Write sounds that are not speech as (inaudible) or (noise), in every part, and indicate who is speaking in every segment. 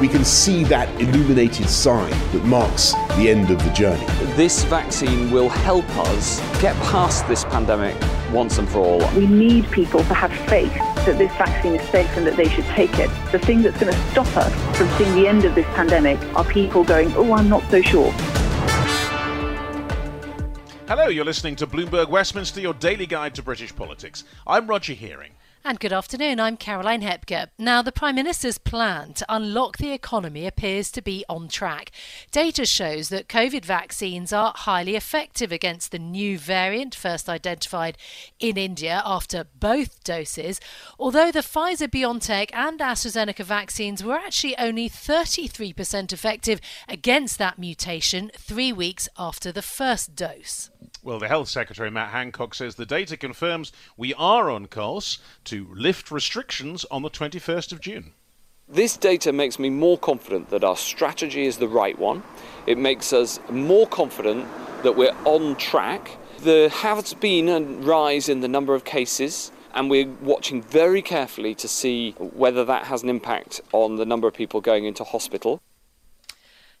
Speaker 1: we can see that illuminated sign that marks the end of the journey.
Speaker 2: This vaccine will help us get past this pandemic once and for all.
Speaker 3: We need people to have faith that this vaccine is safe and that they should take it. The thing that's going to stop us from seeing the end of this pandemic are people going, oh, I'm not so sure.
Speaker 4: Hello, you're listening to Bloomberg Westminster, your daily guide to British politics. I'm Roger Hearing.
Speaker 5: And good afternoon, I'm Caroline Hepker. Now, the Prime Minister's plan to unlock the economy appears to be on track. Data shows that COVID vaccines are highly effective against the new variant first identified in India after both doses, although the Pfizer BioNTech and AstraZeneca vaccines were actually only 33% effective against that mutation three weeks after the first dose.
Speaker 4: Well, the Health Secretary, Matt Hancock, says the data confirms we are on course to lift restrictions on the 21st of June.
Speaker 2: This data makes me more confident that our strategy is the right one. It makes us more confident that we're on track. There has been a rise in the number of cases, and we're watching very carefully to see whether that has an impact on the number of people going into hospital.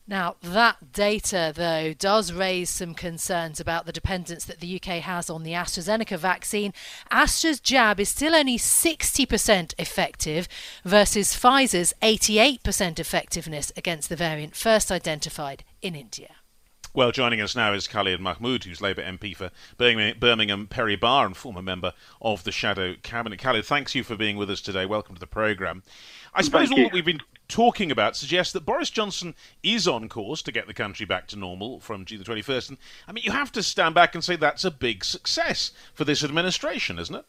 Speaker 5: Now, that data, though, does raise some concerns about the dependence that the UK has on the AstraZeneca vaccine. Astra's jab is still only 60% effective versus Pfizer's 88% effectiveness against the variant first identified in India.
Speaker 4: Well, joining us now is Khalid Mahmood, who's Labour MP for Birmingham Perry Barr and former member of the Shadow Cabinet. Khalid, thanks you for being with us today. Welcome to the programme. I suppose all that we've been talking about suggests that Boris Johnson is on course to get the country back to normal from June the 21st. And I mean, you have to stand back and say that's a big success for this administration, isn't it?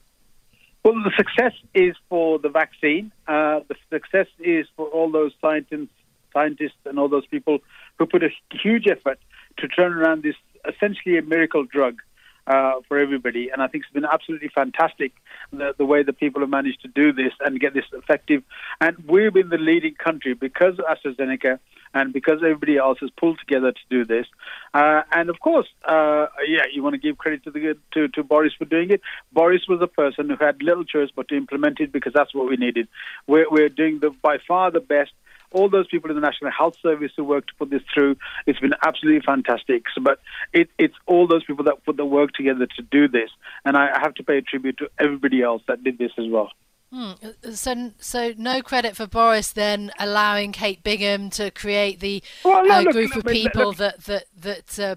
Speaker 6: Well, the success is for the vaccine. Uh, the success is for all those scientists, scientists and all those people who put a huge effort to turn around this essentially a miracle drug uh, for everybody. And I think it's been absolutely fantastic the, the, way that people have managed to do this and get this effective. And we've been the leading country because AstraZeneca and because everybody else has pulled together to do this. Uh, and of course, uh, yeah, you want to give credit to, the, to, to Boris for doing it. Boris was a person who had little choice but to implement it because that's what we needed. We're, we're doing the, by far the best all those people in the National Health Service who worked to put this through. It's been absolutely fantastic. So, but it, it's all those people that put the work together to do this, and I have to pay a tribute to everybody else that did this as well.
Speaker 5: Hmm. So, so no credit for Boris then allowing Kate Bingham to create the well, no, uh, look, group look, of people look, that that that uh,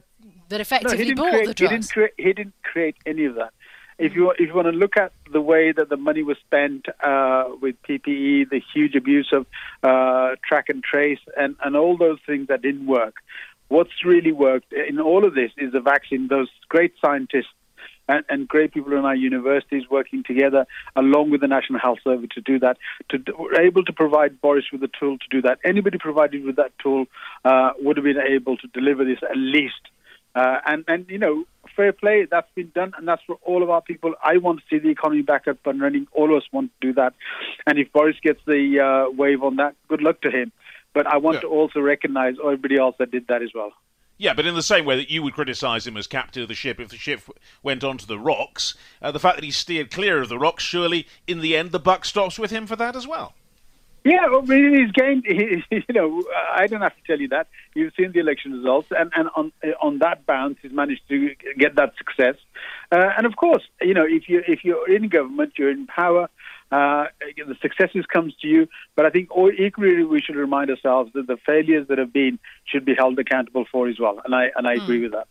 Speaker 5: that effectively
Speaker 6: no,
Speaker 5: bought
Speaker 6: create,
Speaker 5: the drugs.
Speaker 6: He didn't, create, he didn't create any of that if you if you want to look at the way that the money was spent uh, with PPE, the huge abuse of uh, track and trace, and, and all those things that didn't work, what's really worked in all of this is the vaccine. Those great scientists and, and, great people in our universities working together along with the National Health Service to do that, to were able to provide Boris with the tool to do that. Anybody provided with that tool uh, would have been able to deliver this at least. Uh, and, and, you know, fair play. That's been done, and that's for all of our people. I want to see the economy back up and running. All of us want to do that. And if Boris gets the uh, wave on that, good luck to him. But I want yeah. to also recognise everybody else that did that as well.
Speaker 4: Yeah, but in the same way that you would criticise him as captain of the ship if the ship went onto the rocks, uh, the fact that he steered clear of the rocks, surely in the end the buck stops with him for that as well.
Speaker 6: Yeah, well, he's gained. He, (laughs) you know, I don't have to tell you that. You've seen the election results, and, and on on that bounce, he's managed to get that success. Uh, and of course, you know, if you if you're in government, you're in power. Uh, the successes comes to you, but I think equally we should remind ourselves that the failures that have been should be held accountable for as well. And I and I mm. agree with that.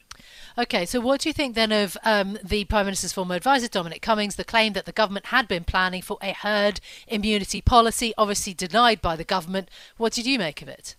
Speaker 5: Okay, so what do you think then of um, the Prime Minister's former advisor, Dominic Cummings, the claim that the government had been planning for a herd immunity policy, obviously denied by the government? What did you make of it?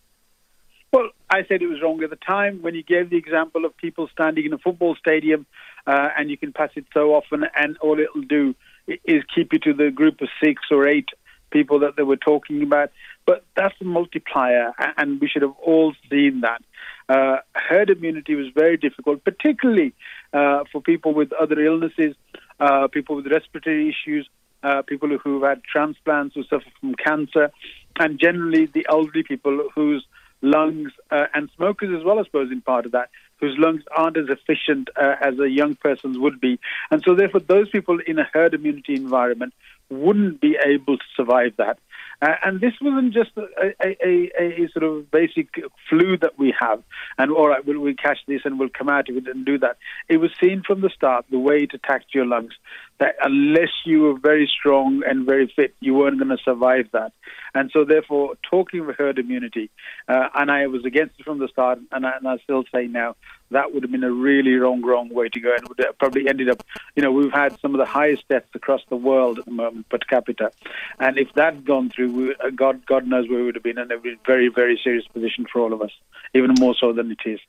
Speaker 6: Well, I said it was wrong at the time when you gave the example of people standing in a football stadium uh, and you can pass it so often, and all it'll do is keep you to the group of six or eight people that they were talking about. But that's a multiplier, and we should have all seen that. Uh, herd immunity was very difficult, particularly uh, for people with other illnesses, uh, people with respiratory issues, uh, people who've had transplants, who suffer from cancer, and generally the elderly people whose lungs uh, and smokers as well, I suppose, in part of that, whose lungs aren't as efficient uh, as a young person's would be. And so, therefore, those people in a herd immunity environment wouldn't be able to survive that. Uh, and this wasn't just a, a, a, a, sort of basic flu that we have, and all right, we'll, we'll catch this and we'll come out of it and do that. It was seen from the start the way it attacked your lungs, that unless you were very strong and very fit, you weren't going to survive that. And so, therefore, talking of herd immunity, uh, and I was against it from the start, and I, and I still say now, that would have been a really wrong, wrong way to go, and would have probably ended up. You know, we've had some of the highest deaths across the world at the moment per capita, and if that had gone through, we, uh, God, God knows where we would have been, and it would be a very, very serious position for all of us, even more so than it is.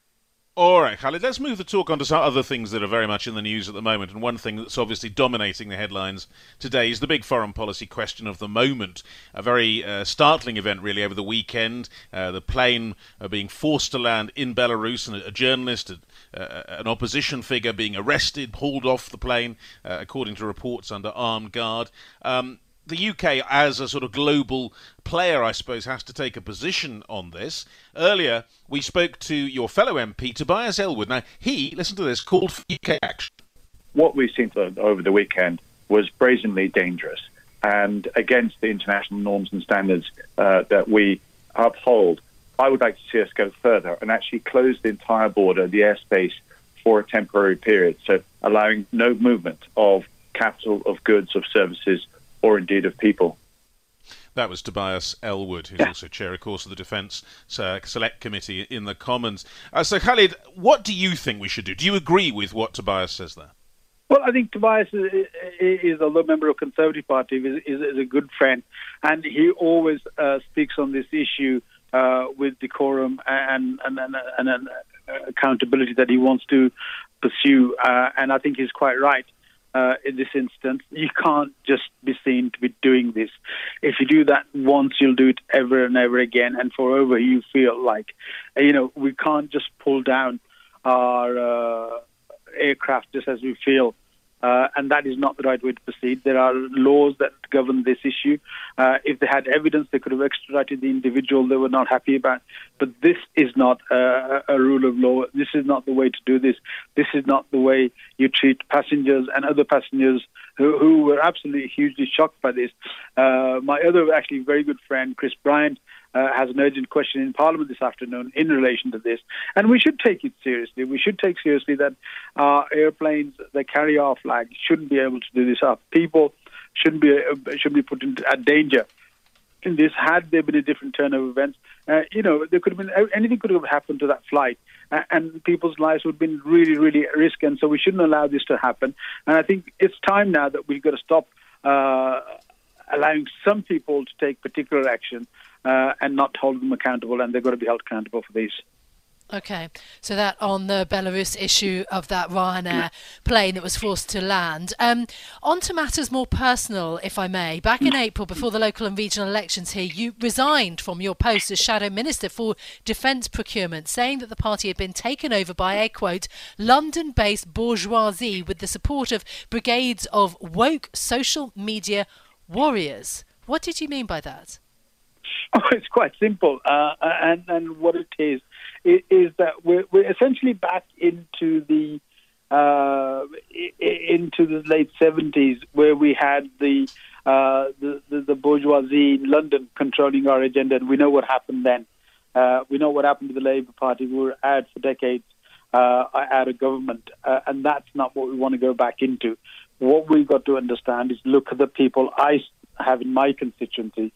Speaker 4: All right, Khalid, let's move the talk on to some other things that are very much in the news at the moment. And one thing that's obviously dominating the headlines today is the big foreign policy question of the moment. A very uh, startling event, really, over the weekend. Uh, the plane uh, being forced to land in Belarus, and a, journalist, a, an opposition figure, being arrested, hauled off the plane, uh, according to reports, under armed guard. Um, the UK, as a sort of global player, I suppose, has to take a position on this. Earlier, we spoke to your fellow MP, Tobias Ellwood. Now, he, listen to this, called for UK action.
Speaker 7: What we've seen over the weekend was brazenly dangerous and against the international norms and standards uh, that we uphold. I would like to see us go further and actually close the entire border, the airspace, for a temporary period, so allowing no movement of capital, of goods, of services, or indeed of people.
Speaker 4: That was Tobias Ellwood, who's yeah. also chair, of course, of the Defence uh, Select Committee in the Commons. Uh, so, Khalid, what do you think we should do? Do you agree with what Tobias says there?
Speaker 6: Well, I think Tobias is, is although a member of the Conservative Party, is, is, is a good friend, and he always uh, speaks on this issue uh, with decorum and and, and, and, and accountability that he wants to pursue. Uh, and I think he's quite right uh, in this instance. You can't just be seen to be doing this. If you do that once, you'll do it ever and ever again. And forever, you feel like, you know, we can't just pull down our uh, aircraft just as we feel. Uh, and that is not the right way to proceed. There are laws that govern this issue. Uh, if they had evidence, they could have extradited the individual they were not happy about. But this is not a, a rule of law. This is not the way to do this. This is not the way you treat passengers and other passengers who, who were absolutely hugely shocked by this. Uh, my other actually very good friend, Chris Bryant, uh, has an urgent question in Parliament this afternoon in relation to this. And we should take it seriously. We should take seriously that our airplanes that carry our flag shouldn't be able to do this. Our people shouldn't be uh, should be put at danger in this. Had there been a different turn of events, uh, you know, there could have been anything could have happened to that flight, uh, and people's lives would have been really, really at risk. And so we shouldn't allow this to happen. And I think it's time now that we've got to stop. Uh, allowing some people to take particular action uh, and not hold them accountable, and they've got to be held accountable for these.
Speaker 5: Okay, so that on the Belarus issue of that Ryanair plane that was forced to land. Um, on to matters more personal, if I may. Back in April, before the local and regional elections here, you resigned from your post as Shadow Minister for Defence Procurement, saying that the party had been taken over by a quote, London based bourgeoisie with the support of brigades of woke social media warriors. What did you mean by that? (laughs)
Speaker 6: Oh, it's quite simple, uh, and and what it is is that we're we're essentially back into the uh, into the late seventies where we had the, uh, the, the the bourgeoisie in London controlling our agenda, and we know what happened then. Uh, we know what happened to the Labour Party. We were out for decades uh, out of government, uh, and that's not what we want to go back into. What we've got to understand is look at the people I have in my constituency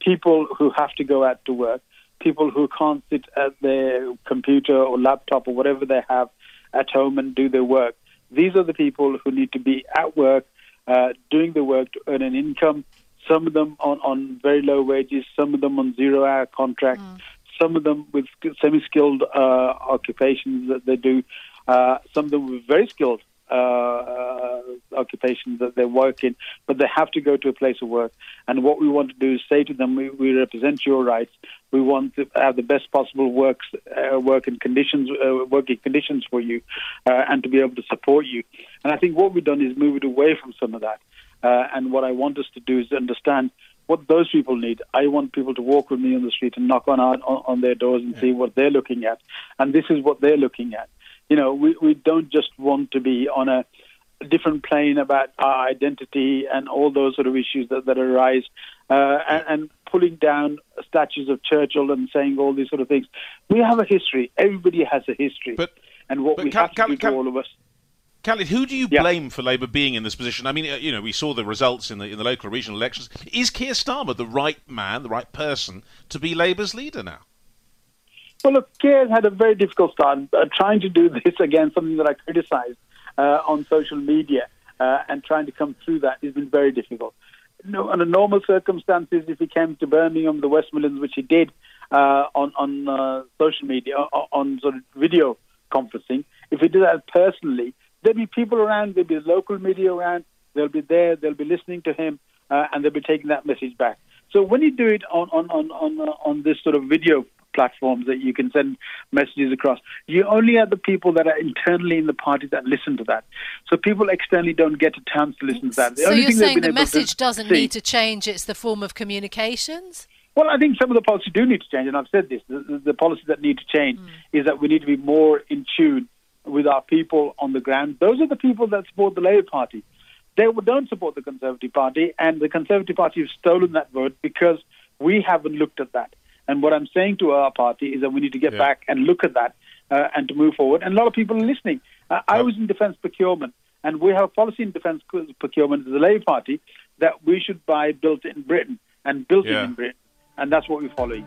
Speaker 6: people who have to go out to work, people who can't sit at their computer or laptop or whatever they have at home and do their work. These are the people who need to be at work, uh, doing the work to earn an income. Some of them on, on very low wages, some of them on zero hour contracts, mm. some of them with semi skilled uh, occupations that they do, uh, some of them with very skilled uh, occupation that they work in, but they have to go to a place of work. And what we want to do is say to them, we, we represent your rights. We want to have the best possible works, uh, work and conditions, uh, working conditions for you, uh, and to be able to support you. And I think what we've done is move it away from some of that. Uh, and what I want us to do is understand what those people need. I want people to walk with me on the street and knock on our, on their doors and yeah. see what they're looking at, and this is what they're looking at. You know, we we don't just want to be on a different plane about our identity and all those sort of issues that, that arise, uh, and, and pulling down statues of Churchill and saying all these sort of things. We have a history. Everybody has a history, but, and what we have to do can, to all of us.
Speaker 4: Khalid, who do you yeah. blame for Labour being in this position? I mean, uh, you know, we saw the results in the in the local regional elections. Is Keir Starmer the right man, the right person to be Labour's leader now?
Speaker 6: Well, look, Keir had a very difficult start. Uh, trying to do (laughs) this again, something that I criticised uh, on social media, uh, and trying to come through that has been very difficult. No, under normal circumstances, if he came to Birmingham, the West Midlands, which he did uh, on on uh, social media, on, sort of video conferencing, if he did that personally There'll be people around, there'll be local media around, they'll be there, they'll be listening to him, uh, and they'll be taking that message back. So when you do it on on on on, on this sort of video platforms that you can send messages across. You only have the people that are internally in the party that listen to that. So people externally don't get a chance to listen to that.
Speaker 5: The so you're saying the message doesn't see, need to change, it's the form of communications?
Speaker 6: Well, I think some of the policies do need to change, and I've said this. The, the, the policies that need to change mm. is that we need to be more in tune with our people on the ground. Those are the people that support the Labour Party. They don't support the Conservative Party, and the Conservative Party has stolen that vote because we haven't looked at that. And what I'm saying to our party is that we need to get yeah. back and look at that uh, and to move forward. And a lot of people are listening. Uh, I was in defence procurement, and we have a policy in defence procurement as a Labour Party that we should buy built in Britain and built yeah. in Britain. And that's what we're following.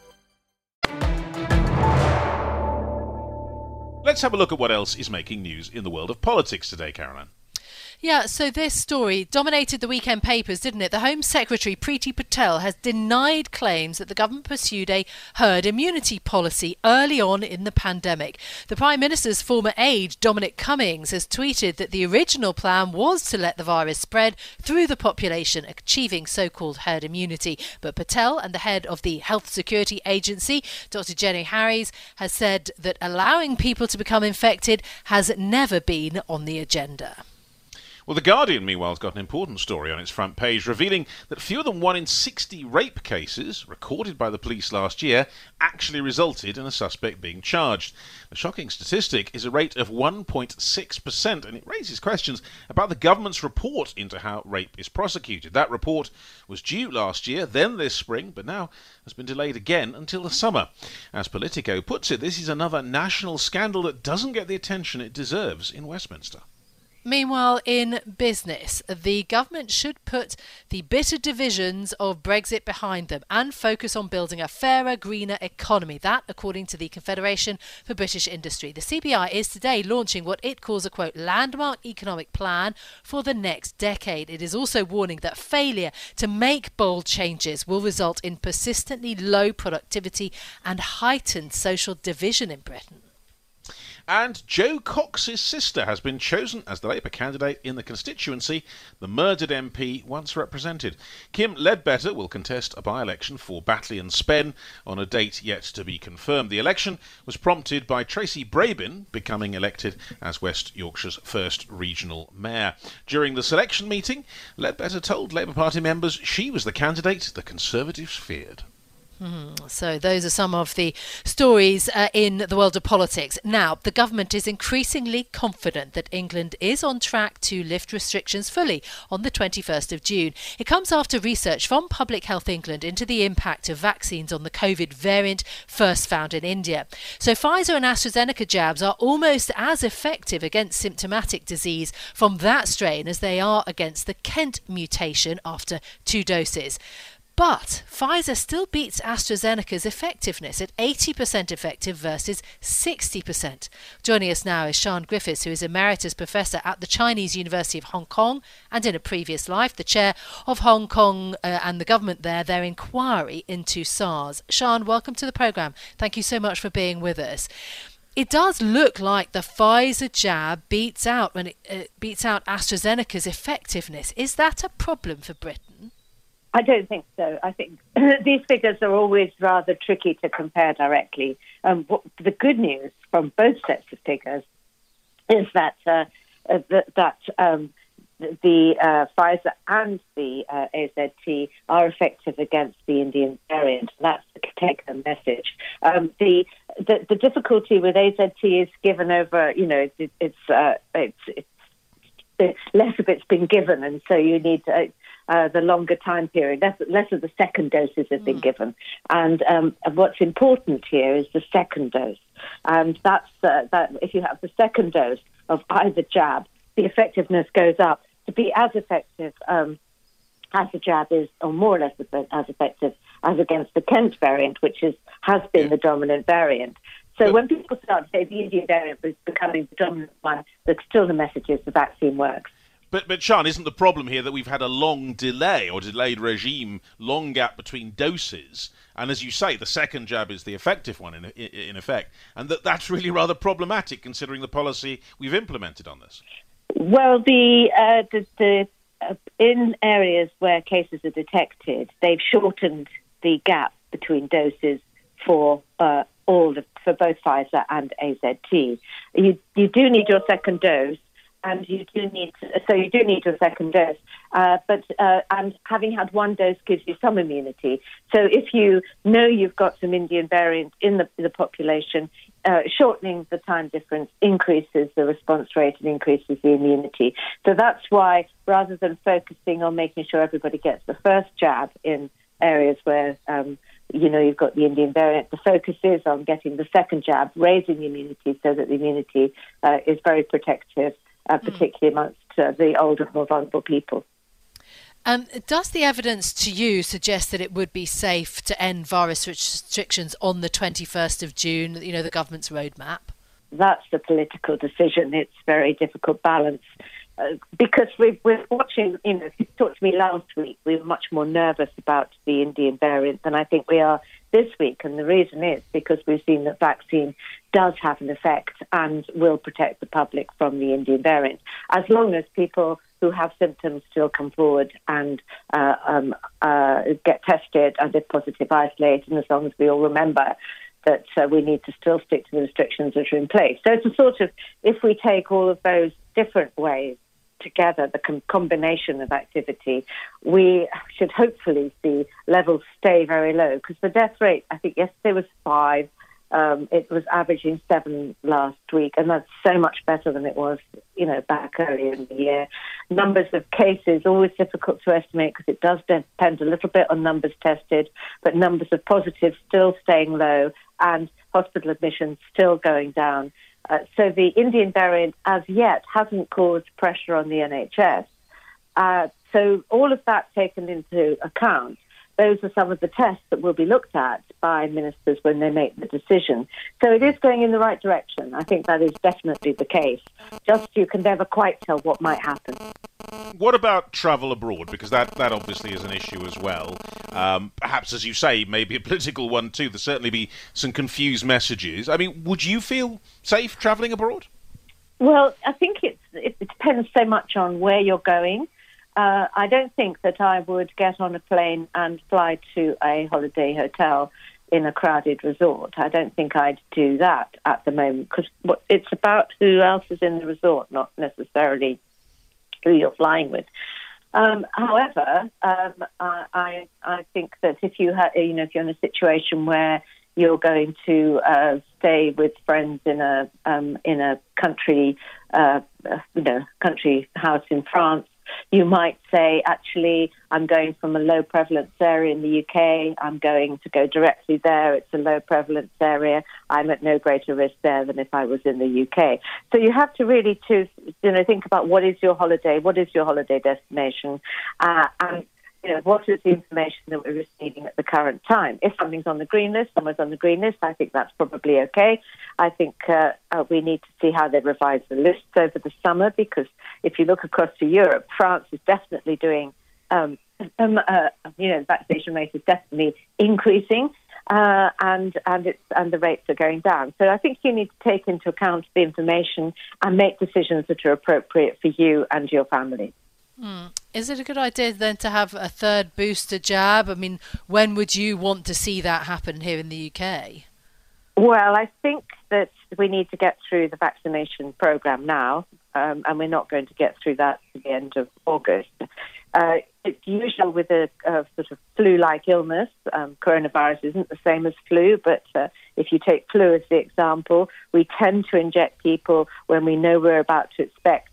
Speaker 4: Let's have a look at what else is making news in the world of politics today, Caroline.
Speaker 5: Yeah, so this story dominated the weekend papers, didn't it? The Home Secretary, Priti Patel, has denied claims that the government pursued a herd immunity policy early on in the pandemic. The Prime Minister's former aide, Dominic Cummings, has tweeted that the original plan was to let the virus spread through the population, achieving so called herd immunity. But Patel and the head of the Health Security Agency, Dr. Jenny Harries, has said that allowing people to become infected has never been on the agenda.
Speaker 4: Well, The Guardian, meanwhile, has got an important story on its front page revealing that fewer than 1 in 60 rape cases recorded by the police last year actually resulted in a suspect being charged. The shocking statistic is a rate of 1.6%, and it raises questions about the government's report into how rape is prosecuted. That report was due last year, then this spring, but now has been delayed again until the summer. As Politico puts it, this is another national scandal that doesn't get the attention it deserves in Westminster.
Speaker 5: Meanwhile, in business, the government should put the bitter divisions of Brexit behind them and focus on building a fairer, greener economy. That, according to the Confederation for British Industry. The CBI is today launching what it calls a quote landmark economic plan for the next decade. It is also warning that failure to make bold changes will result in persistently low productivity and heightened social division in Britain.
Speaker 4: And Jo Cox's sister has been chosen as the Labour candidate in the constituency the murdered MP once represented. Kim Leadbeater will contest a by election for Batley and Spen on a date yet to be confirmed. The election was prompted by Tracy Brabin becoming elected as West Yorkshire's first regional mayor. During the selection meeting, Ledbetter told Labour Party members she was the candidate the Conservatives feared.
Speaker 5: Mm, so, those are some of the stories uh, in the world of politics. Now, the government is increasingly confident that England is on track to lift restrictions fully on the 21st of June. It comes after research from Public Health England into the impact of vaccines on the COVID variant first found in India. So, Pfizer and AstraZeneca jabs are almost as effective against symptomatic disease from that strain as they are against the Kent mutation after two doses. But Pfizer still beats AstraZeneca's effectiveness at 80% effective versus 60%. Joining us now is Sian Griffiths, who is Emeritus Professor at the Chinese University of Hong Kong and in a previous life the chair of Hong Kong uh, and the government there, their inquiry into SARS. Sian, welcome to the programme. Thank you so much for being with us it does look like the Pfizer jab beats out when it uh, beats out AstraZeneca's effectiveness. Is that a problem for Britain?
Speaker 8: I don't think so. I think (clears throat) these figures are always rather tricky to compare directly. Um, what, the good news from both sets of figures is that uh, uh, that, that um, the uh, Pfizer and the uh, AZT are effective against the Indian variant. That's the take-home message. Um, the, the, the difficulty with AZT is given over. You know, it, it's, uh, it's, it's less of it's been given, and so you need to, uh, the longer time period. Less, less, of the second doses have been mm. given. And um, what's important here is the second dose. And that's uh, that if you have the second dose of either jab, the effectiveness goes up to be as effective um, as the jab is, or more or less as effective as against the Kent variant, which is has been the dominant variant. So when people start to say the Indian variant is becoming the dominant one, the, still the message is the vaccine works.
Speaker 4: But, but Sian, isn't the problem here that we've had a long delay or delayed regime, long gap between doses? And as you say, the second jab is the effective one in, in effect. And that, that's really rather problematic considering the policy we've implemented on this.
Speaker 8: Well, the, uh, the, the uh, in areas where cases are detected, they've shortened the gap between doses for uh, all the, for both Pfizer and AZT. You you do need your second dose and you do need so you do need a second dose. Uh, but uh, and having had one dose gives you some immunity. So if you know you've got some Indian variant in the, the population, uh, shortening the time difference increases the response rate and increases the immunity. So that's why rather than focusing on making sure everybody gets the first jab in areas where um, you know, you've got the Indian variant. The focus is on getting the second jab, raising immunity so that the immunity uh, is very protective uh, hmm. particularly amongst uh, the older, more vulnerable people.
Speaker 5: Um, does the evidence to you suggest that it would be safe to end virus restrictions on the 21st of June, you know, the government's roadmap?
Speaker 8: That's the political decision. It's a very difficult balance. Because we, we're watching, you know, if you talked to me last week, we were much more nervous about the Indian variant than I think we are this week. And the reason is because we've seen that vaccine does have an effect and will protect the public from the Indian variant. As long as people who have symptoms still come forward and uh, um, uh, get tested and if positive, isolate, and as long as we all remember that uh, we need to still stick to the restrictions that are in place. So it's a sort of, if we take all of those different ways together, the com- combination of activity, we should hopefully see levels stay very low because the death rate, I think yesterday was five. Um, it was averaging seven last week, and that's so much better than it was, you know, back earlier in the year. Numbers of cases always difficult to estimate because it does depend a little bit on numbers tested, but numbers of positives still staying low, and hospital admissions still going down. Uh, so the Indian variant, as yet, hasn't caused pressure on the NHS. Uh, so all of that taken into account, those are some of the tests that will be looked at by ministers when they make the decision. So it is going in the right direction. I think that is definitely the case. Just you can never quite tell what might happen.
Speaker 4: What about travel abroad? Because that, that obviously is an issue as well. Um, perhaps, as you say, maybe a political one too. There'll certainly be some confused messages. I mean, would you feel safe travelling abroad?
Speaker 8: Well, I think it, it depends so much on where you're going. Uh, I don't think that I would get on a plane and fly to a holiday hotel in a crowded resort. I don't think I'd do that at the moment because it's about who else is in the resort, not necessarily who you're flying with. Um, however, um, I, I think that if you ha- you know if you're in a situation where you're going to uh, stay with friends in a um, in a country uh, you know country house in France, you might say, actually, I'm going from a low prevalence area in the UK. I'm going to go directly there. It's a low prevalence area. I'm at no greater risk there than if I was in the UK. So you have to really to you know think about what is your holiday, what is your holiday destination, uh, and you know, what is the information that we're receiving at the current time? If something's on the green list, someone's on the green list, I think that's probably okay. I think uh, uh, we need to see how they revise the lists over the summer because if you look across to Europe, France is definitely doing, um, (clears throat) um, uh, you know, the vaccination rate is definitely increasing. Uh, and and it's and the rates are going down. So I think you need to take into account the information and make decisions that are appropriate for you and your family.
Speaker 5: Mm. Is it a good idea then to have a third booster jab? I mean, when would you want to see that happen here in the UK?
Speaker 8: Well, I think that we need to get through the vaccination program now, um, and we're not going to get through that to the end of August. Uh, it's usual with a, a sort of flu-like illness. Um, coronavirus isn't the same as flu, but uh, if you take flu as the example, we tend to inject people when we know we're about to expect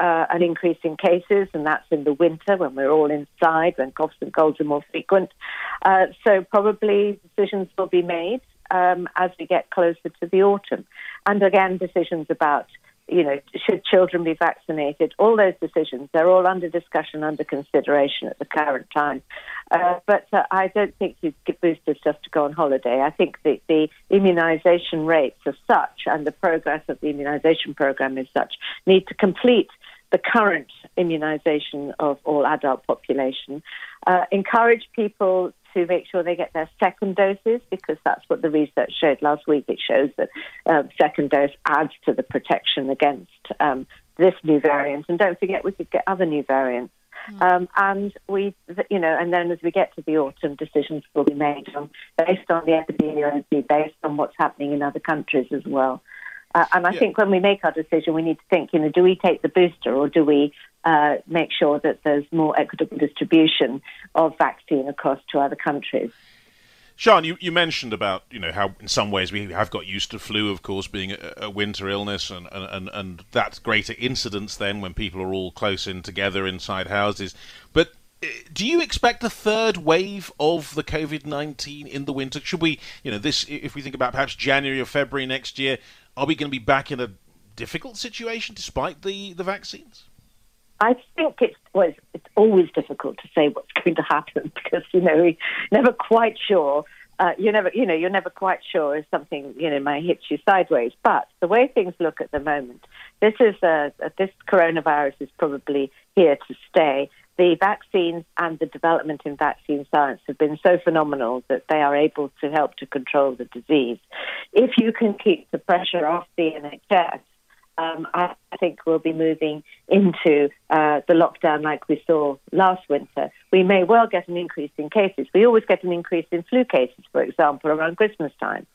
Speaker 8: uh, an increase in cases, and that's in the winter when we're all inside, when coughs and colds are more frequent. Uh, so probably decisions will be made um, as we get closer to the autumn, and again decisions about. You know, should children be vaccinated? All those decisions, they're all under discussion, under consideration at the current time. Uh, but uh, I don't think you get boosters just to go on holiday. I think the, the immunisation rates as such and the progress of the immunisation program as such need to complete the current immunisation of all adult population. Uh, encourage people to make sure they get their second doses because that's what the research showed last week. It shows that uh, second dose adds to the protection against um, this new variant. And don't forget, we could get other new variants. Mm. Um, and we, you know, and then as we get to the autumn, decisions will be made on, based on the epidemiology, based on what's happening in other countries as well. Uh, and I yeah. think when we make our decision, we need to think, you know, do we take the booster or do we uh, make sure that there's more equitable distribution of vaccine across to other countries?
Speaker 4: Sian, you, you mentioned about you know how in some ways we have got used to flu, of course, being a, a winter illness, and, and, and that greater incidence then when people are all close in together inside houses. But uh, do you expect a third wave of the COVID nineteen in the winter? Should we, you know, this if we think about perhaps January or February next year, are we going to be back in a difficult situation despite the, the vaccines?
Speaker 8: I think it's well, it's always difficult to say what's going to happen (laughs) because you know we're never quite sure. Uh, you're never, you know, you're never quite sure if something, you know, might hit you sideways. But the way things look at the moment, this is a, this coronavirus is probably here to stay the vaccines and the development in vaccine science have been so phenomenal that they are able to help to control the disease. If you can keep the pressure off the NHS, um, I think we'll be moving into uh, the lockdown like we saw last winter. We may well get an increase in cases. We always get an increase in flu cases, for example, around Christmas time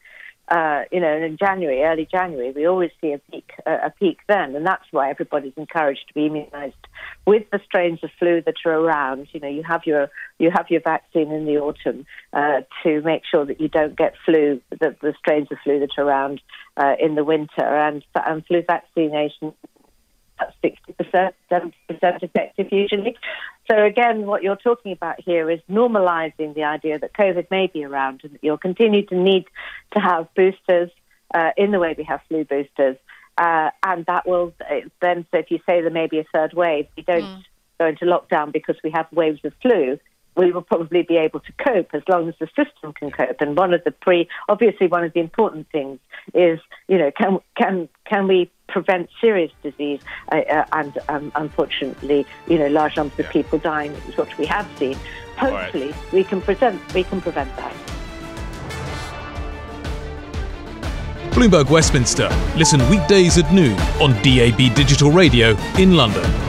Speaker 8: uh, you know, in January, early January, we always see a peak, uh, a peak then, and that's why everybody's encouraged to be immunised with the strains of flu that are around. You know, you have your you have your vaccine in the autumn uh, to make sure that you don't get flu, the, the strains of flu that are around uh, in the winter, and, and flu vaccination 60%, 70% effective usually. So again, what you're talking about here is normalizing the idea that COVID may be around and that you'll continue to need to have boosters uh, in the way we have flu boosters. Uh, and that will uh, then, so if you say there may be a third wave, we don't mm. go into lockdown because we have waves of flu we will probably be able to cope as long as the system can cope. And one of the pre, obviously, one of the important things is, you know, can can can we prevent serious disease uh, uh, and um, unfortunately, you know, large numbers of people dying, is what we have seen. Hopefully, right. we can prevent we can prevent that.
Speaker 9: Bloomberg Westminster. Listen weekdays at noon on DAB Digital Radio in London.